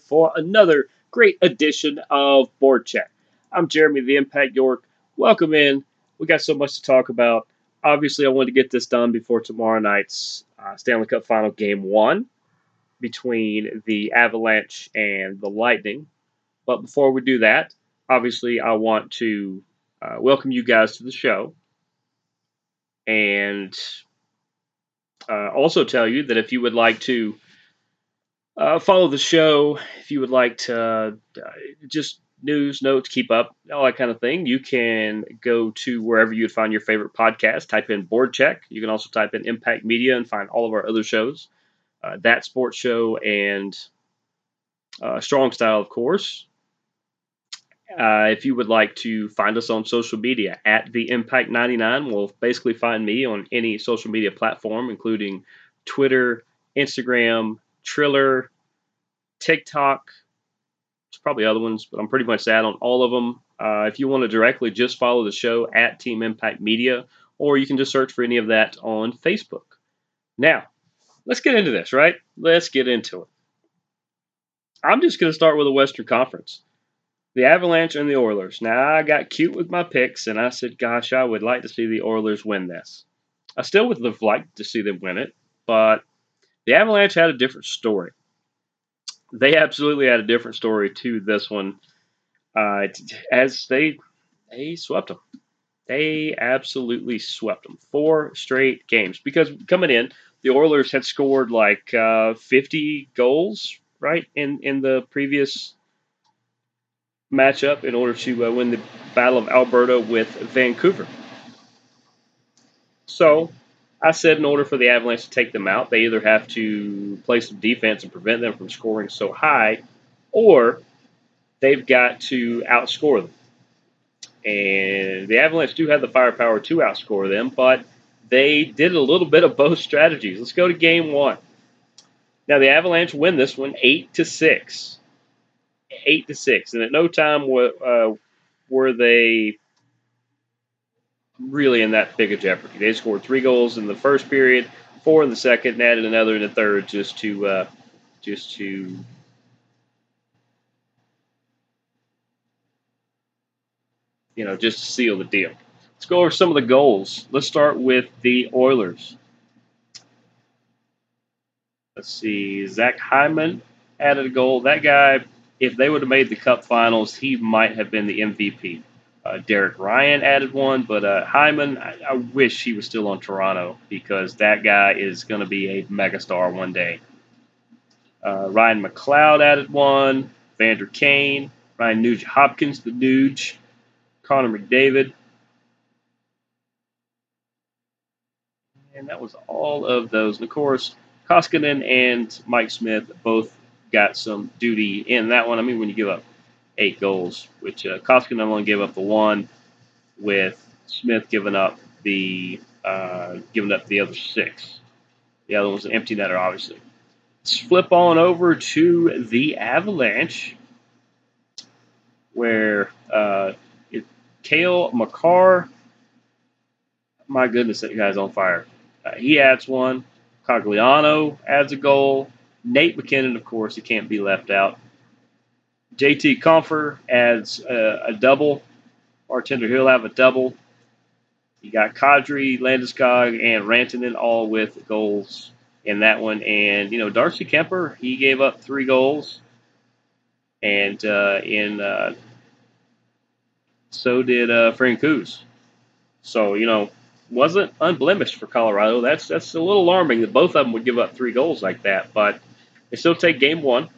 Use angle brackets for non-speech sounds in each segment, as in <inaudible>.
for another great edition of Board Check. I'm Jeremy the Impact York. Welcome in. We got so much to talk about. Obviously, I wanted to get this done before tomorrow night's uh, Stanley Cup Final Game 1 between the Avalanche and the Lightning. But before we do that, obviously, I want to uh, welcome you guys to the show and uh, also tell you that if you would like to uh, follow the show, if you would like to uh, just news, notes, keep up, all that kind of thing, you can go to wherever you'd find your favorite podcast. Type in Board Check. You can also type in Impact Media and find all of our other shows. Uh, that Sports Show and uh, Strong Style, of course. Uh, if you would like to find us on social media at the Impact 99, will basically find me on any social media platform, including Twitter, Instagram, Triller, TikTok. There's probably other ones, but I'm pretty much that on all of them. Uh, if you want to directly just follow the show at Team Impact Media, or you can just search for any of that on Facebook. Now, let's get into this, right? Let's get into it. I'm just going to start with the Western Conference the Avalanche and the Oilers. Now, I got cute with my picks, and I said, gosh, I would like to see the Oilers win this. I still would have liked to see them win it, but the Avalanche had a different story. They absolutely had a different story to this one, uh, as they they swept them. They absolutely swept them. Four straight games. Because coming in, the Oilers had scored like uh, 50 goals, right, in, in the previous matchup in order to uh, win the Battle of Alberta with Vancouver. So I said in order for the Avalanche to take them out, they either have to play some defense and prevent them from scoring so high, or they've got to outscore them. And the Avalanche do have the firepower to outscore them, but they did a little bit of both strategies. Let's go to game one. Now the Avalanche win this one eight to six eight to six, and at no time were, uh, were they really in that big of jeopardy. They scored three goals in the first period, four in the second, and added another in the third just to uh, just to you know just to seal the deal. Let's go over some of the goals. Let's start with the Oilers. Let's see, Zach Hyman added a goal. That guy if they would have made the Cup Finals, he might have been the MVP. Uh, Derek Ryan added one, but uh, Hyman, I, I, wish he was still on Toronto because that guy is going to be a megastar one day. Uh, Ryan McLeod added one. Vander Kane, Ryan Nugent Hopkins, the Nuge, Connor McDavid. And that was all of those. And of course, Koskinen and Mike Smith both got some duty in that one. I mean, when you give up eight goals, which uh, Koskinen only gave up the one, with Smith giving up the uh, giving up the other six. The other one's an empty netter, obviously. Let's flip on over to the Avalanche, where uh, it, Cale Makar, my goodness, that guy's on fire. Uh, he adds one. Cogliano adds a goal. Nate MacKinnon, of course, he can't be left out. JT Compher adds a, a double. Bartender, he'll have a double. You got Kadri, Landeskog, and Rantanen all with goals in that one. And, you know, Darcy Kuemper, he gave up three goals. And uh, in uh, so did uh, Francouz. So, you know, wasn't unblemished for Colorado. That's that's a little alarming that both of them would give up three goals like that. But they still take game one,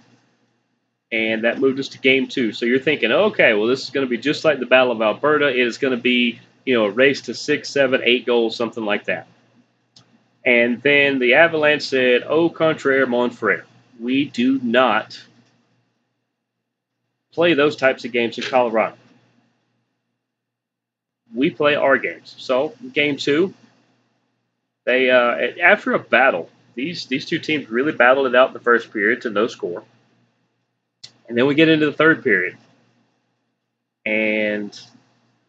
and that moved us to game two. So you're thinking, okay, well, this is going to be just like the Battle of Alberta. It is going to be, you know, a race to six, seven, eight goals, something like that. And then the Avalanche said, au contraire, mon frere. We do not play those types of games in Colorado. We play our games. So, game two, they uh, after a battle, these these two teams really battled it out in the first period to no score. And then we get into the third period. And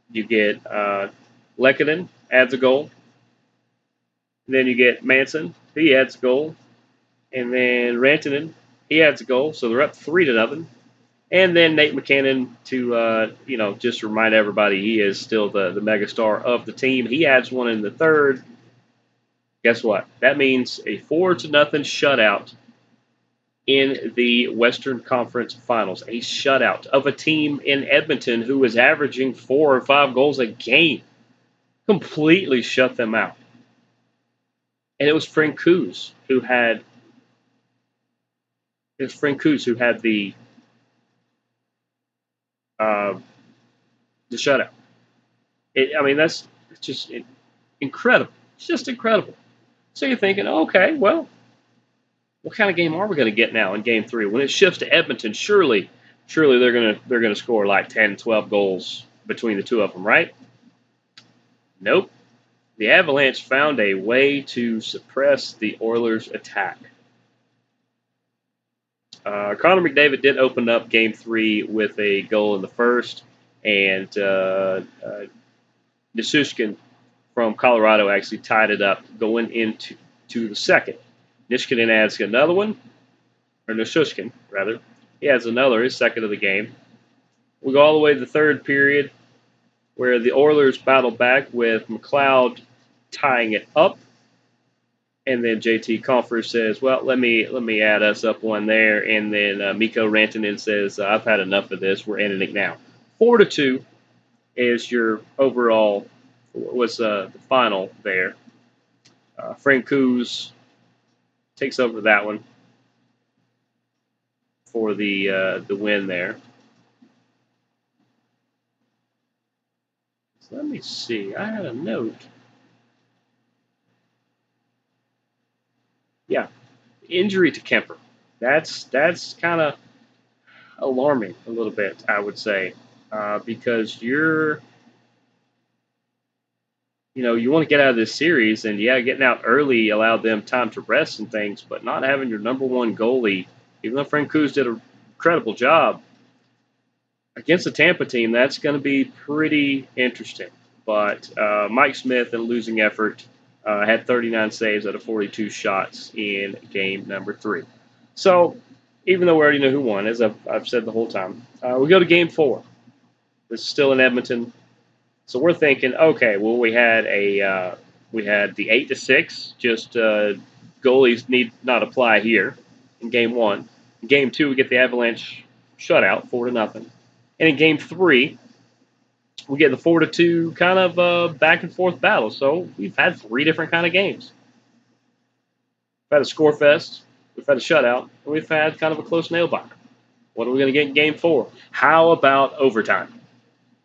you get uh, adds a goal. And then you get Manson, he adds a goal. And then Rantanen, He adds a goal, so they're up three to nothing. And then Nate MacKinnon to uh, you know just remind everybody he is still the the megastar of the team. He adds one in the third. Guess what? That means a four to nothing shutout in the Western Conference Finals. A shutout of a team in Edmonton who was averaging four or five goals a game. Completely shut them out. And it was Francouz who had it was Francouz who had the uh, the shutout. It, I mean, that's just incredible. It's just incredible. So you're thinking, okay, well, what kind of game are we going to get now in Game Three? When it shifts to Edmonton, surely, surely they're going to they're going to score like 10, 12 goals between the two of them, right? Nope. The Avalanche found a way to suppress the Oilers' attack. Uh, Connor McDavid did open up Game Three with a goal in the first, and uh, uh, from Colorado actually tied it up going into to the second. Nichushkin adds another one, or Nichushkin rather. He adds another, his second of the game. We go all the way to the third period, where the Oilers battle back with McLeod tying it up and then JT Compher says, "Well, let me let me add us up one there." And then uh, Mikko Rantanen says, "I've had enough of this. We're ending it now." Four to two is your overall was uh, the final there. Uh, Francouz takes over that one for the uh, the win there. So let me see. I had a note. yeah, injury to Kuemper. That's that's kind of alarming a little bit, I would say, uh, because you're, you know, you want to get out of this series, and yeah, getting out early allowed them time to rest and things, but not having your number one goalie, even though Frank Francouz did an incredible job against the Tampa team, that's going to be pretty interesting. But uh, Mike Smith and losing effort uh, had 39 saves out of 42 shots in game number three. So, even though we already know who won, as I've, I've said the whole time, uh, we go to game four. This is still in Edmonton. So we're thinking, okay, well, we had a uh, we had the eight to six. Just uh, goalies need not apply here in game one. In game two, we get the Avalanche shutout, four to nothing. And in game three, we get the four to two kind of uh, back and forth battle. So we've had three different kind of games. We've had a score fest, we've had a shutout, and we've had kind of a close nail biter. What are we going to get in game four? How about overtime?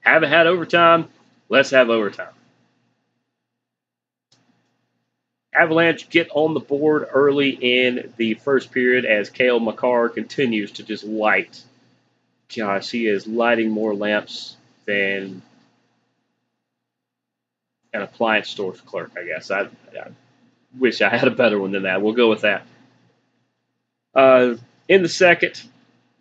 Haven't had overtime. Let's have overtime. Avalanche get on the board early in the first period as Cale Makar continues to just light. Gosh, he is lighting more lamps than an appliance store clerk, I guess. I, I, wish I had a better one than that. We'll go with that. Uh, in the second,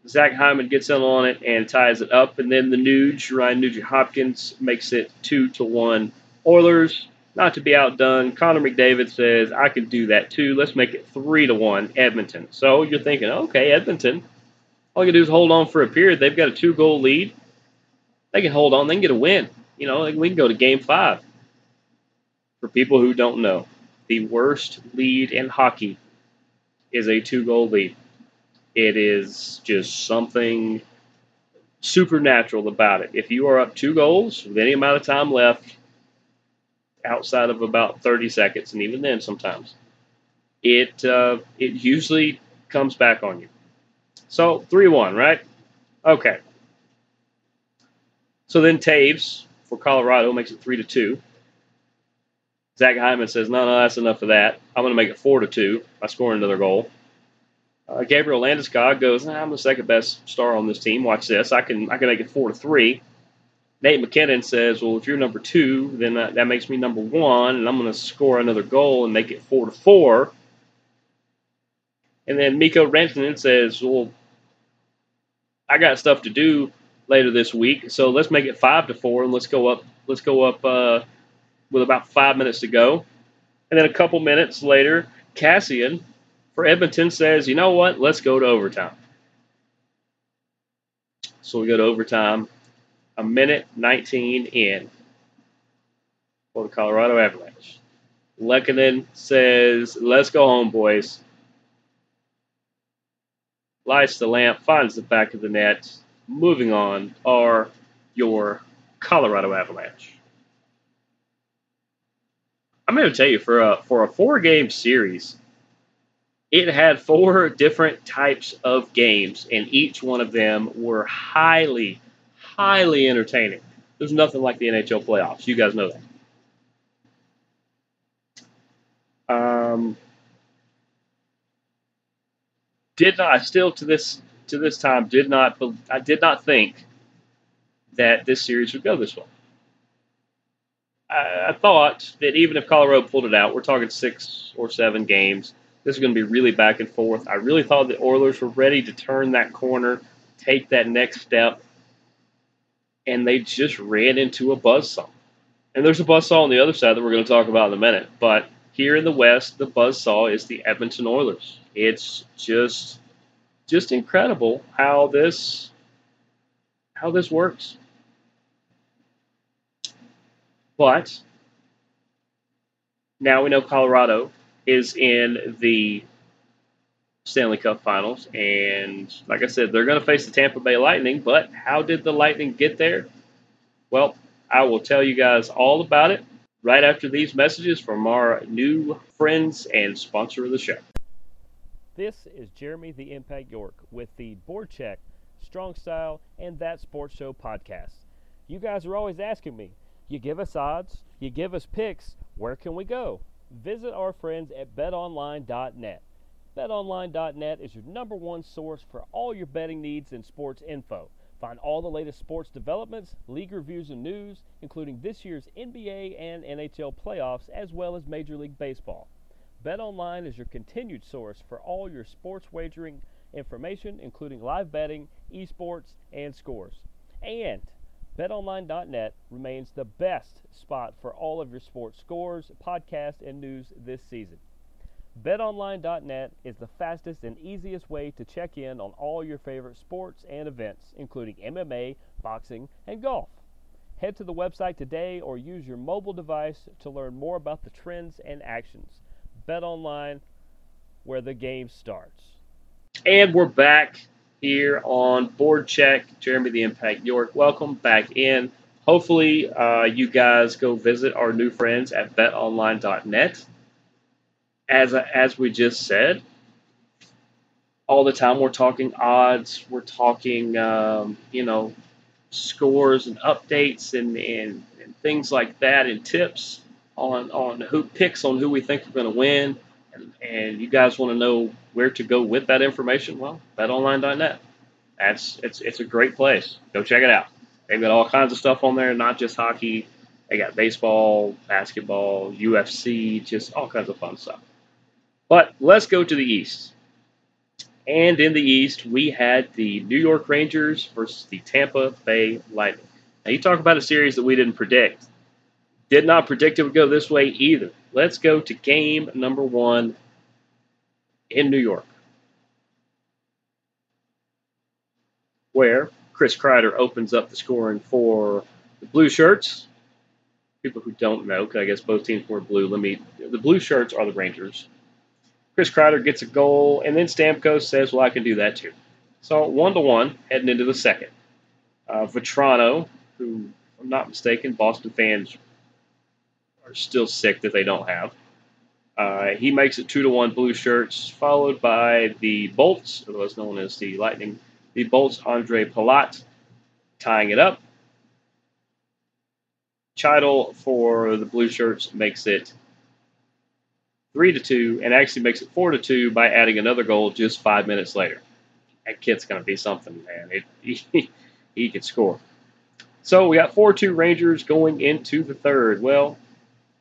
Zach Hyman gets in on it and ties it up, and then the Nuge, Ryan Nugent Hopkins, makes it two to one. Oilers, not to be outdone. Connor McDavid says, I can do that too. Let's make it three to one, Edmonton. So you're thinking, okay, Edmonton, all you do is hold on for a period. They've got a two goal lead. They can hold on, they can get a win. You know, we can go to game five. For people who don't know, the worst lead in hockey is a two goal lead. It is just something supernatural about it. If you are up two goals with any amount of time left, outside of about 30 seconds, and even then sometimes, it uh, it usually comes back on you. So 3 1, right? Okay. So then Toews for Colorado makes it 3 to 2. Zach Hyman says, no, no, that's enough of that. I'm going to make it 4 to 2 by scoring another goal. Uh, Gabriel Landeskog goes, nah, I'm the second best star on this team. Watch this. I can I can make it 4 to 3. Nate MacKinnon says, well, if you're number two, then that, that makes me number one, and I'm going to score another goal and make it 4 to 4. And then Mikko Rantanen says, well, I got stuff to do later this week, so let's make it 5 to 4 and let's go up let's go up uh, with about five minutes to go. And then a couple minutes later, Kassian for Edmonton says, you know what? Let's go to overtime. So we go to overtime. A minute 19 in for the Colorado Avalanche. Lehkonen says, let's go home, boys. Lights the lamp, finds the back of the net. Moving on are your Colorado Avalanche. I'm going to tell you for a for a four game series, it had four different types of games, and each one of them were highly, highly entertaining. There's nothing like the NHL playoffs. You guys know that. Um, did not I still to this to this time did not I did not think that this series would go this way. I, I thought that even if Colorado pulled it out, we're talking six or seven games. This is going to be really back and forth. I really thought the Oilers were ready to turn that corner, take that next step, and they just ran into a buzzsaw. And there's a buzzsaw on the other side that we're going to talk about in a minute. But here in the West, the buzzsaw is the Edmonton Oilers. It's just just incredible how this how this works. But now we know Colorado is in the Stanley Cup Finals, and like I said, they're going to face the Tampa Bay Lightning. But how did the Lightning get there? Well, I will tell you guys all about it right after these messages from our new friends and sponsor of the show. This is Jeremy the Impact York with the Board Check, Strong Style, and That Sports Show podcast. You guys are always asking me, you give us odds, you give us picks, where can we go? Visit our friends at betonline.net. BetOnline.net is your number one source for all your betting needs and sports info. Find all the latest sports developments, league reviews, and news, including this year's NBA and NHL playoffs, as well as Major League Baseball. BetOnline is your continued source for all your sports wagering information, including live betting, esports, and scores. And BetOnline.net remains the best spot for all of your sports scores, podcasts, and news this season. BetOnline.net is the fastest and easiest way to check in on all your favorite sports and events, including MMA, boxing, and golf. Head to the website today or use your mobile device to learn more about the trends and actions. BetOnline, where the game starts. And we're back here on Board Check. Jeremy the Impact York, welcome back in. Hopefully, uh, you guys go visit our new friends at betonline.net. As, as we just said, all the time we're talking odds, we're talking, um, you know, scores and updates and, and, and things like that and tips on, on who picks on who we think are going to win and you guys want to know where to go with that information, well, betonline.net. That's it's it's a great place. Go check it out. They've got all kinds of stuff on there, not just hockey. They got baseball, basketball, UFC, just all kinds of fun stuff. But let's go to the East. And in the East, we had the New York Rangers versus the Tampa Bay Lightning. Now, you talk about a series that we didn't predict. Did not predict it would go this way either. Let's go to game number one in New York, where Chris Kreider opens up the scoring for the Blue Shirts. People who don't know, because I guess both teams were blue. Let me. The Blue Shirts are the Rangers. Chris Kreider gets a goal, and then Stamkos says, "Well, I can do that too." So one to one heading into the second. Uh, Vatrano, who, I'm not mistaken, Boston fans are still sick that they don't have. Uh, he makes it two to one Blue Shirts, followed by the Bolts, otherwise known as the Lightning. The Bolts, Andre Palat, tying it up. Chytil for the Blue Shirts makes it three to two, and actually makes it four to two by adding another goal just five minutes later. That kid's gonna be something, man. It, <laughs> he, he can score. So we got four two Rangers going into the third. Well,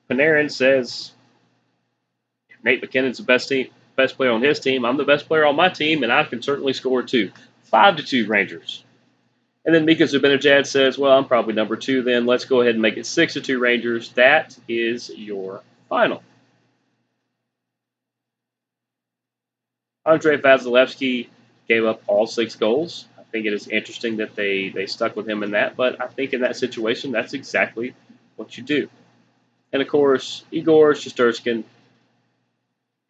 Panarin says Nate MacKinnon's the best team, best player on his team. I'm the best player on my team, and I can certainly score too. Five to two Rangers. And then Mika Zibanejad says, "Well, I'm probably number two. Then let's go ahead and make it six to two Rangers. That is your final." Andrei Vasilevskiy gave up all six goals. I think it is interesting that they, they stuck with him in that, but I think in that situation, that's exactly what you do. And of course, Igor Shesterkin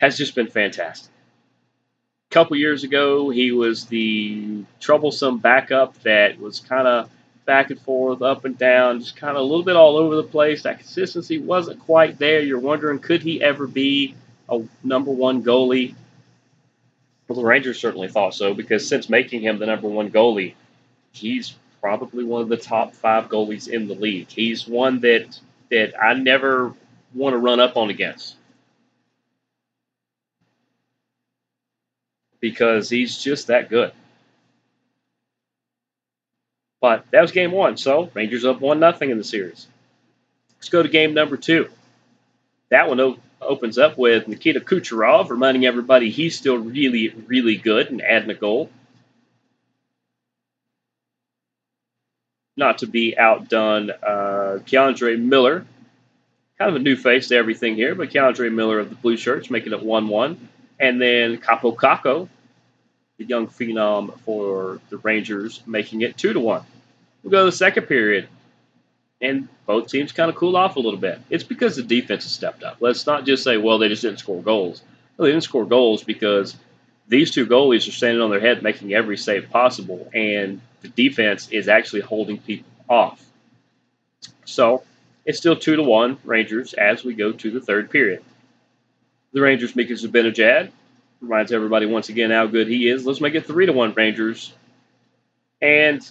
has just been fantastic. A couple years ago, he was the troublesome backup that was kind of back and forth, up and down, just kind of a little bit all over the place. That consistency wasn't quite there. You're wondering, could he ever be a number one goalie? Well, the Rangers certainly thought so because since making him the number one goalie, he's probably one of the top five goalies in the league. He's one that that I never want to run up on against because he's just that good. But that was game one, so Rangers up one nothing in the series. Let's go to game number two. That one opens up with Nikita Kucherov reminding everybody he's still really, really good and adding a goal. Not to be outdone, uh, K'Andre Miller, kind of a new face to everything here, but K'Andre Miller of the Blue Shirts making it 1 1. And then Kaapo Kakko, the young phenom for the Rangers, making it 2 to 1. We'll go to the second period and both teams kind of cool off a little bit. It's because the defense has stepped up. Let's not just say, well, they just didn't score goals. They didn't score goals because these two goalies are standing on their head making every save possible, and the defense is actually holding people off. So it's still two to one Rangers as we go to the third period. The Rangers, Mika Zibanejad, reminds everybody once again how good he is. Let's make it three to one Rangers. And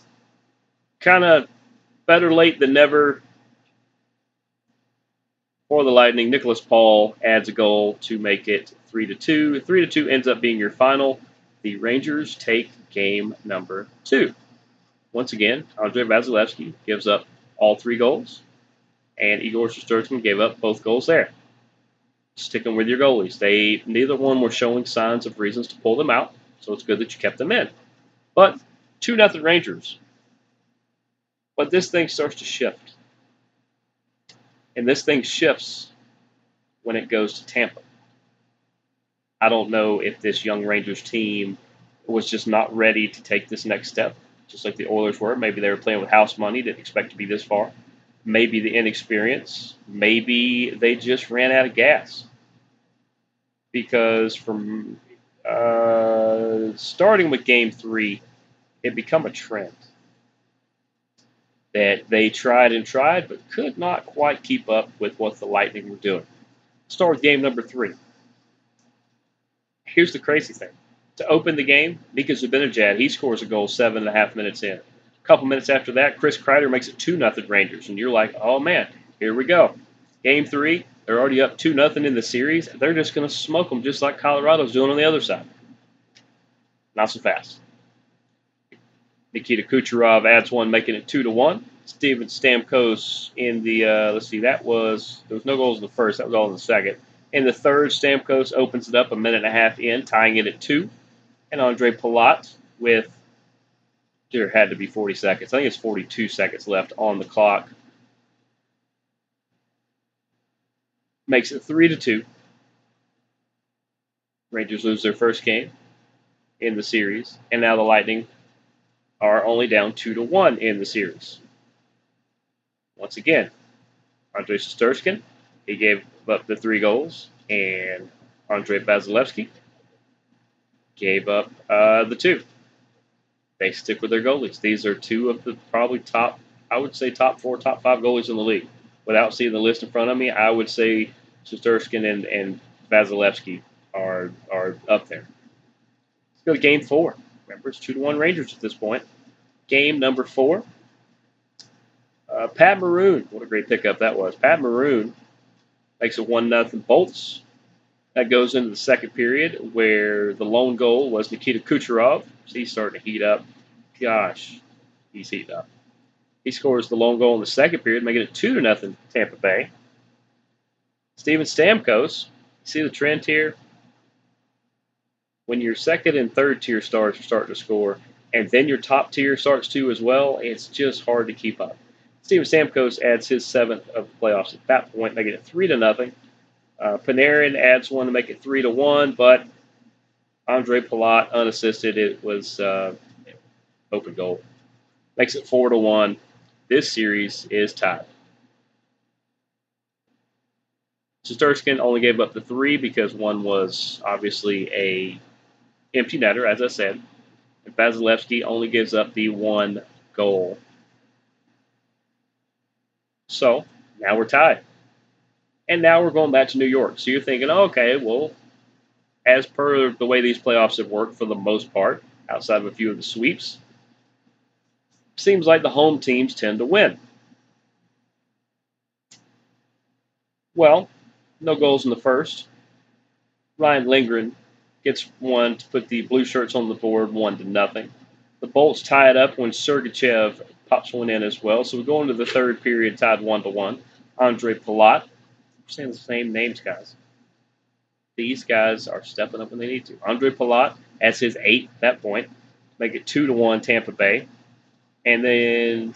kind of better late than never for the Lightning. Nicholas Paul adds a goal to make it three to two. Three to two ends up being your final. The Rangers take game number two. Once again, Andrei Vasilevskiy gives up all three goals, and Igor Shesterkin gave up both goals there. Sticking with your goalies, they neither one were showing signs of reasons to pull them out, so it's good that you kept them in. But two nothing Rangers. But this thing starts to shift. And this thing shifts when it goes to Tampa. I don't know if this young Rangers team was just not ready to take this next step, just like the Oilers were. Maybe they were playing with house money, didn't expect to be this far. Maybe the inexperience. Maybe they just ran out of gas. Because from uh, starting with game three, it become a trend that they tried and tried but could not quite keep up with what the Lightning were doing. Start with game number three. Here's the crazy thing. To open the game, Mika Zibanejad, he scores a goal seven and a half minutes in. A couple minutes after that, Chris Kreider makes it 2 nothing Rangers. And you're like, oh man, here we go. Game three, they're already up 2 nothing in the series. They're just going to smoke them just like Colorado's doing on the other side. Not so fast. Nikita Kucherov adds one, making it two to one. Steven Stamkos in the uh, let's see, that was there was no goals in the first, that was all in the second. In the third, Stamkos opens it up a minute and a half in, tying it at two. And Andre Palat with there had to be 40 seconds. I think it's 42 seconds left on the clock. Makes it three to two. Rangers lose their first game in the series, and now the Lightning are only down 2 to 1 in the series. Once again, Andrei Shesterkin, he gave up the three goals, and Andrei Vasilevskiy gave up uh, the two. They stick with their goalies. These are two of the probably top, I would say, top four, top five goalies in the league. Without seeing the list in front of me, I would say Shesterkin and, and Vasilevskiy are, are up there. Let's go to game four. Remember, it's two to one Rangers at this point. Game number four. Uh, Pat Maroon, what a great pickup that was. Pat Maroon makes it one nothing Bolts. That goes into the second period where the lone goal was Nikita Kucherov. He's starting to heat up. Gosh, he's heating up. He scores the lone goal in the second period, making it two to nothing Tampa Bay. Steven Stamkos, see the trend here? when your second and third tier stars are starting to score, and then your top tier starts to as well, it's just hard to keep up. Steven Stamkos adds his seventh of the playoffs at that point, making it three to nothing. Uh, Panarin adds one to make it three to one, but Andre Palat unassisted. It was uh, open goal. Makes it four to one. This series is tied. Shesterkin only gave up the three because one was obviously a empty netter, as I said. And Vasilevskiy only gives up the one goal. So now we're tied. And now we're going back to New York. So you're thinking, okay, well, as per the way these playoffs have worked for the most part, outside of a few of the sweeps, seems like the home teams tend to win. Well, no goals in the first. Ryan Lindgren gets one to put the blue shirts on the board, one to nothing. The Bolts tie it up when Sergachev pops one in as well. So we go into the third period tied one to one. Andre Palat, saying the same names, guys. These guys are stepping up when they need to. Andre Palat has his eight at that point, make it two to one Tampa Bay, and then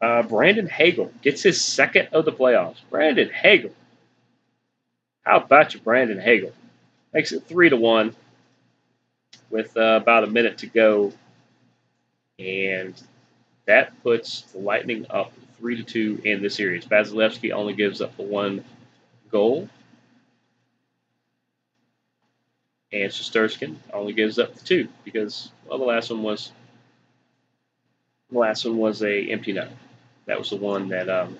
uh, Brandon Hagel gets his second of the playoffs. Brandon Hagel, how about you, Brandon Hagel? Makes it three to one with uh, about a minute to go, and that puts the Lightning up three to two in the series. Vasilevskiy only gives up the one goal, and Shesterkin only gives up the two because well, the last one was the last one was a empty net. That was the one that um,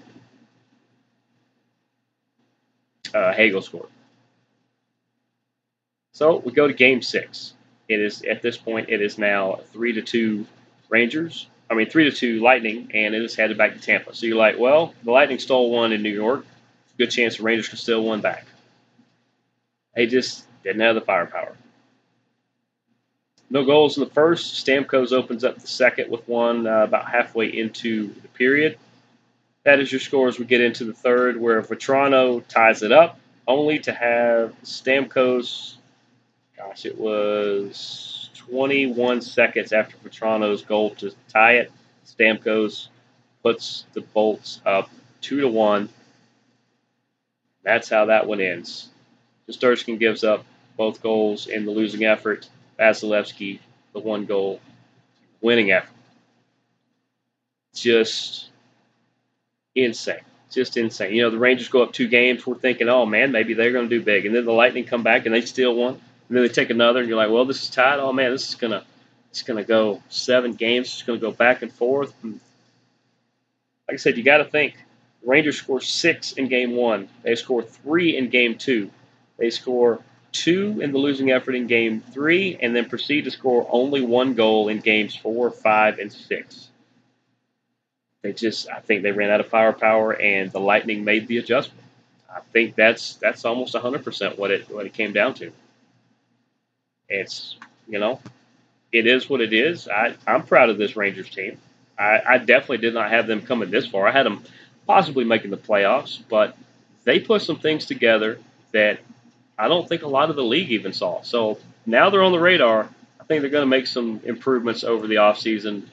uh, Hagel scored. So we go to Game Six. It is at this point it is now three to two Rangers. I mean three to two Lightning, and it is headed back to Tampa. So you're like, well, the Lightning stole one in New York. Good chance the Rangers can steal one back. They just didn't have the firepower. No goals in the first. Stamkos opens up the second with one uh, about halfway into the period. That is your score as we get into the third, where Vatrano ties it up, only to have Stamkos. Gosh, it was 21 seconds after Vatrano's goal to tie it. Stamkos puts the Bolts up two to one. That's how that one ends. Shesterkin gives up both goals in the losing effort. Vasilevskiy, the one goal winning effort. Just insane. Just insane. You know, the Rangers go up two games. We're thinking, oh man, maybe they're going to do big, and then the Lightning come back and they steal one, and then they take another, and you're like, well, this is tied. Oh man, this is gonna, it's gonna go seven games. It's gonna go back and forth. And like I said, you got to think. Rangers score six in game one. They score three in game two. They score two in the losing effort in game three, and then proceed to score only one goal in games four, five, and six. They just, I think they ran out of firepower, and the Lightning made the adjustment. I think that's that's almost 100% what it what it came down to. It's you know, it is what it is. I I'm proud of this Rangers team. I, I definitely did not have them coming this far. I had them possibly making the playoffs, but they put some things together that I don't think a lot of the league even saw. So now they're on the radar. I think they're going to make some improvements over the offseason.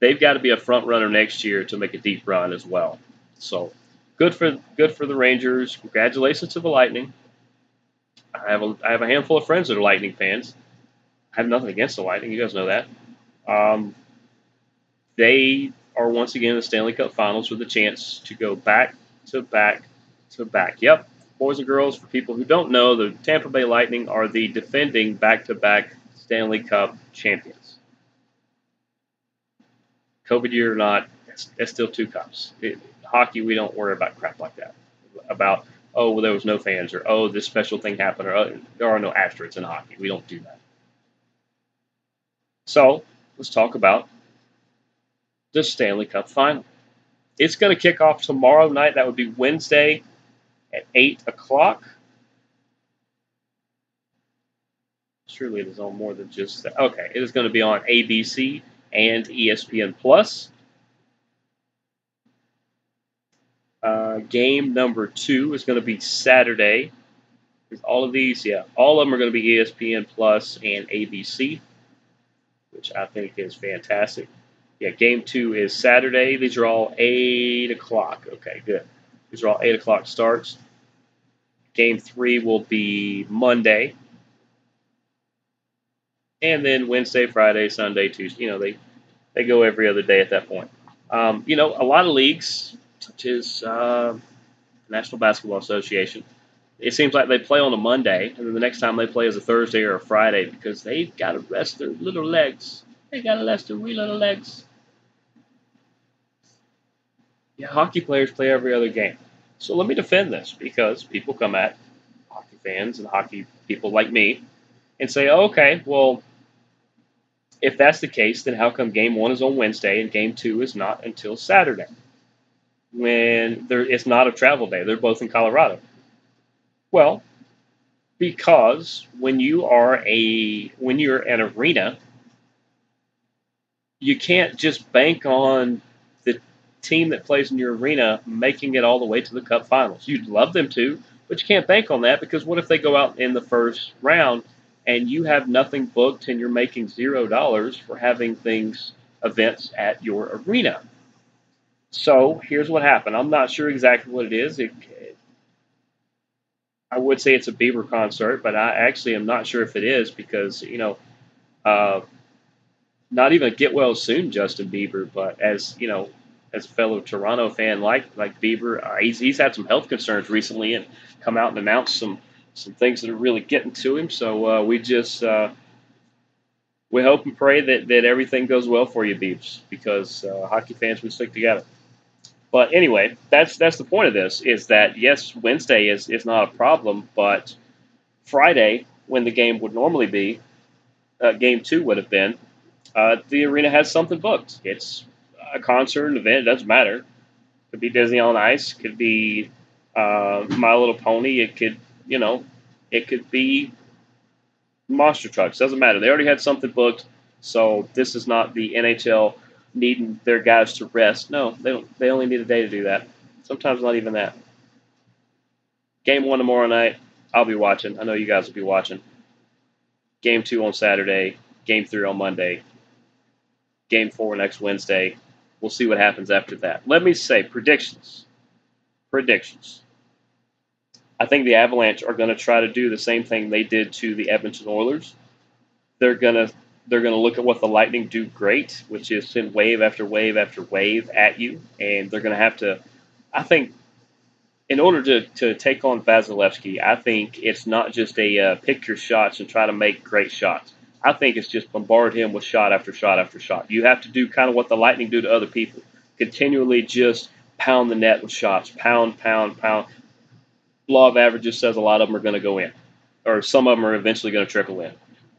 They've got to be a front runner next year to make a deep run as well. So good for good for the Rangers. Congratulations to the Lightning. I have a, I have a handful of friends that are Lightning fans. I have nothing against the Lightning. You guys know that. Um, they are once again in the Stanley Cup Finals with a chance to go back to back to back. Yep, boys and girls, for people who don't know, the Tampa Bay Lightning are the defending back to back Stanley Cup champions. COVID year or not, it's still two cups. It, hockey, we don't worry about crap like that. About, oh, well, there was no fans, or oh, this special thing happened, or oh, there are no asterisks in hockey. We don't do that. So, let's talk about the Stanley Cup final. It's going to kick off tomorrow night. That would be Wednesday, at 8 o'clock. Surely it is on more than just that. Okay, it is going to be on ABC and ESPN Plus. Uh, game number two is going to be Saturday. All of these, yeah, all of them are going to be ESPN Plus and ABC, which I think is fantastic. Yeah, game two is Saturday. These are all 8 o'clock. Okay, good. These are all 8 o'clock starts. Game three will be Monday. and then Wednesday, Friday, Sunday, Tuesday. You know, they they go every other day at that point. Um, you know, a lot of leagues, as uh, National Basketball Association, it seems like they play on a Monday, and then the next time they play is a Thursday or a Friday because they've got to rest their little legs. They got to rest their wee little legs. Yeah, hockey players play every other game. So let me defend this because people come at hockey fans and hockey people like me and say, oh, okay, well, if that's the case, then how come game one is on Wednesday and game two is not until Saturday? When there, it's not a travel day, they're both in Colorado. Well, because when you are a when you're an arena, you can't just bank on the team that plays in your arena making it all the way to the Cup Finals. You'd love them to, but you can't bank on that because what if they go out in the first round and you have nothing booked and you're making zero dollars for having things events at your arena. So here's what happened. I'm not sure exactly what it is. It, I would say it's a Bieber concert, but I actually am not sure if it is because you know, uh, not even get well soon, Justin Bieber, but as you know, as a fellow Toronto fan like like Bieber, uh, he's he's had some health concerns recently and come out and announced some some things that are really getting to him. So uh, we just uh, we hope and pray that, that everything goes well for you, Beeps, because uh, hockey fans we stick together. But anyway, that's that's the point of this is that yes, Wednesday is is not a problem, but Friday when the game would normally be, uh, game two would have been, uh, the arena has something booked. It's a concert, an event, it doesn't matter. Could be Disney on Ice, could be uh, My Little Pony, it could you know, it could be monster trucks. Doesn't matter. They already had something booked, so this is not the NHL needing their guys to rest. No, they don't. They only need a day to do that. Sometimes not even that. Game one tomorrow night. I'll be watching. I know you guys will be watching. Game two on Saturday. Game three on Monday. Game four next Wednesday. We'll see what happens after that. Let me say predictions. Predictions. I think the Avalanche are going to try to do the same thing they did to the Edmonton Oilers. They're going to they're going to look at what the Lightning do great, which is send wave after wave after wave at you, and they're going to have to. I think, in order to, to take on Vasilevskiy, I think it's not just a uh, pick your shots and try to make great shots. I think it's just bombard him with shot after shot after shot. You have to do kind of what the Lightning do to other people, continually just pound the net with shots, pound, pound, pound law of averages says a lot of them are going to go in, or some of them are eventually going to trickle in.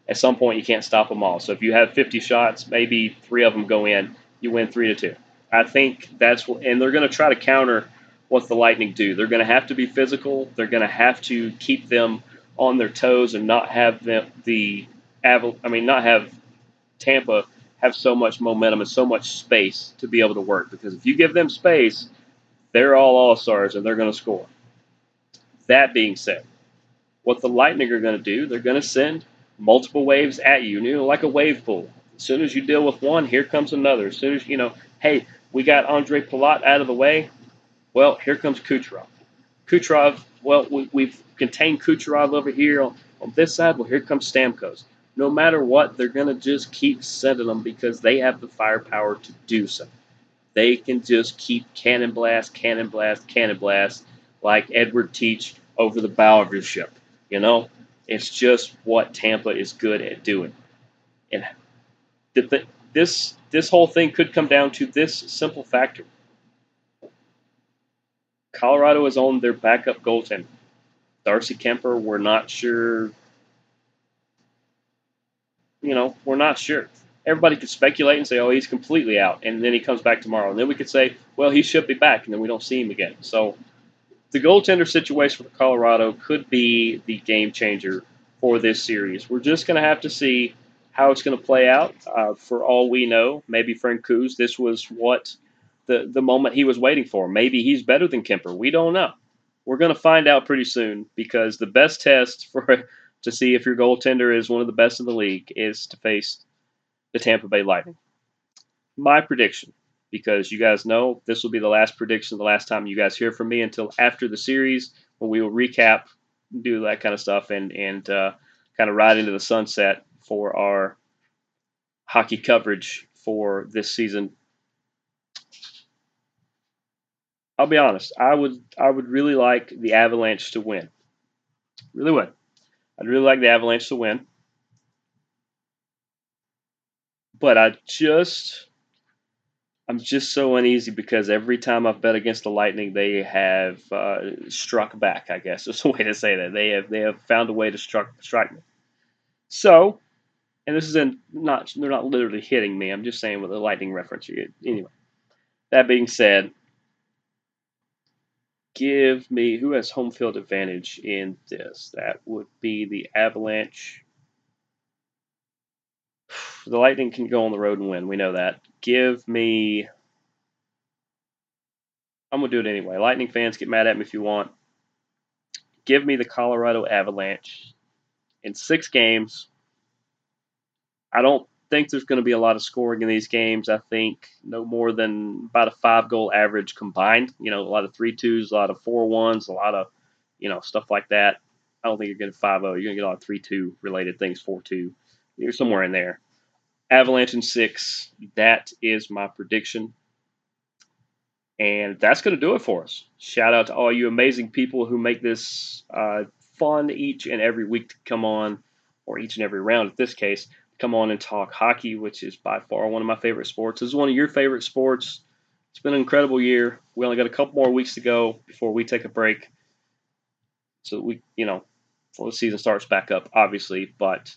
At some point, you can't stop them all. So if you have 50 shots, maybe three of them go in, you win three to two. I think that's what, and they're going to try to counter what the Lightning do. They're going to have to be physical. They're going to have to keep them on their toes and not have them the I mean, not have Tampa have so much momentum and so much space to be able to work. Because if you give them space, they're all all stars and they're going to score. That being said, what the Lightning are going to do, they're going to send multiple waves at you, you know, like a wave pool. As soon as you deal with one, here comes another. As soon as, you know, hey, we got Andre Palat out of the way, well, here comes Kucherov. Kucherov, well, we, have contained Kucherov over here on, on this side. Well, here comes Stamkos. No matter what, they're going to just keep sending them because they have the firepower to do so. They can just keep cannon blast, cannon blast, cannon blast like Edward Teach over the bow of your ship. You know, it's just what Tampa is good at doing. And this this whole thing could come down to this simple factor. Colorado has owned their backup goaltender. Darcy Kuemper, we're not sure. You know, we're not sure. Everybody could speculate and say, oh, he's completely out. And then he comes back tomorrow. And then we could say, well, he should be back. And then we don't see him again. So the goaltender situation for Colorado could be the game changer for this series. We're just going to have to see how it's going to play out. Uh, for all we know, maybe Frank Francouz, this was what the, the moment he was waiting for. Maybe he's better than Kuemper. We don't know. We're going to find out pretty soon because the best test for <laughs> to see if your goaltender is one of the best in the league is to face the Tampa Bay Lightning. My prediction because you guys know this will be the last prediction, the last time you guys hear from me until after the series when we will recap, do that kind of stuff, and and uh, kind of ride into the sunset for our hockey coverage for this season. I'll be honest. I would I would really like the Avalanche to win. Really would. I'd really like the Avalanche to win. But I just I'm just so uneasy because every time I've bet against the Lightning, they have uh, struck back. I guess <laughs> is a way to say that they have they have found a way to struck strike me. So, and this is in not they're not literally hitting me. I'm just saying with a Lightning reference. Anyway, that being said, give me who has home field advantage in this. That would be the Avalanche. <sighs> The Lightning can go on the road and win. We know that. Give me. I'm gonna do it anyway. Lightning fans, get mad at me if you want. Give me the Colorado Avalanche in six games. I don't think there's going to be a lot of scoring in these games. I think no more than about a five goal average combined. You know, a lot of three twos, a lot of four ones, a lot of you know stuff like that. I don't think you're getting five zero. You're going to get a lot of three two related things, four two. You're somewhere in there. Avalanche in six. That is my prediction. And that's going to do it for us. Shout out to all you amazing people who make this uh, fun each and every week to come on, or each and every round in this case, come on and talk hockey, which is by far one of my favorite sports. This is one of your favorite sports. It's been an incredible year. We only got a couple more weeks to go before we take a break. So we, you know, the season starts back up, obviously. But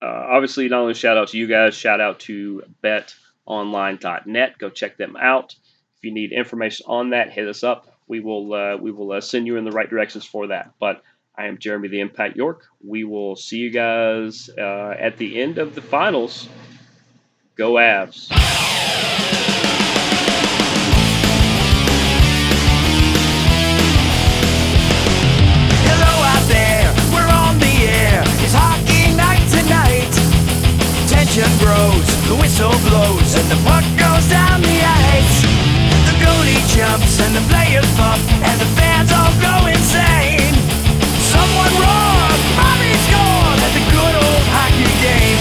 uh, obviously, not only shout out to you guys, shout out to betonline.net. Go check them out. If you need information on that, hit us up. We will uh, we will uh, send you in the right directions for that. But I am Jeremy the Impact York. We will see you guys uh, at the end of the finals. Go Avs. tension grows, the whistle blows, and the puck goes down the ice. The goalie jumps, and the players pop, and the fans all go insane. Someone roars, Bobby scores at the good old hockey game.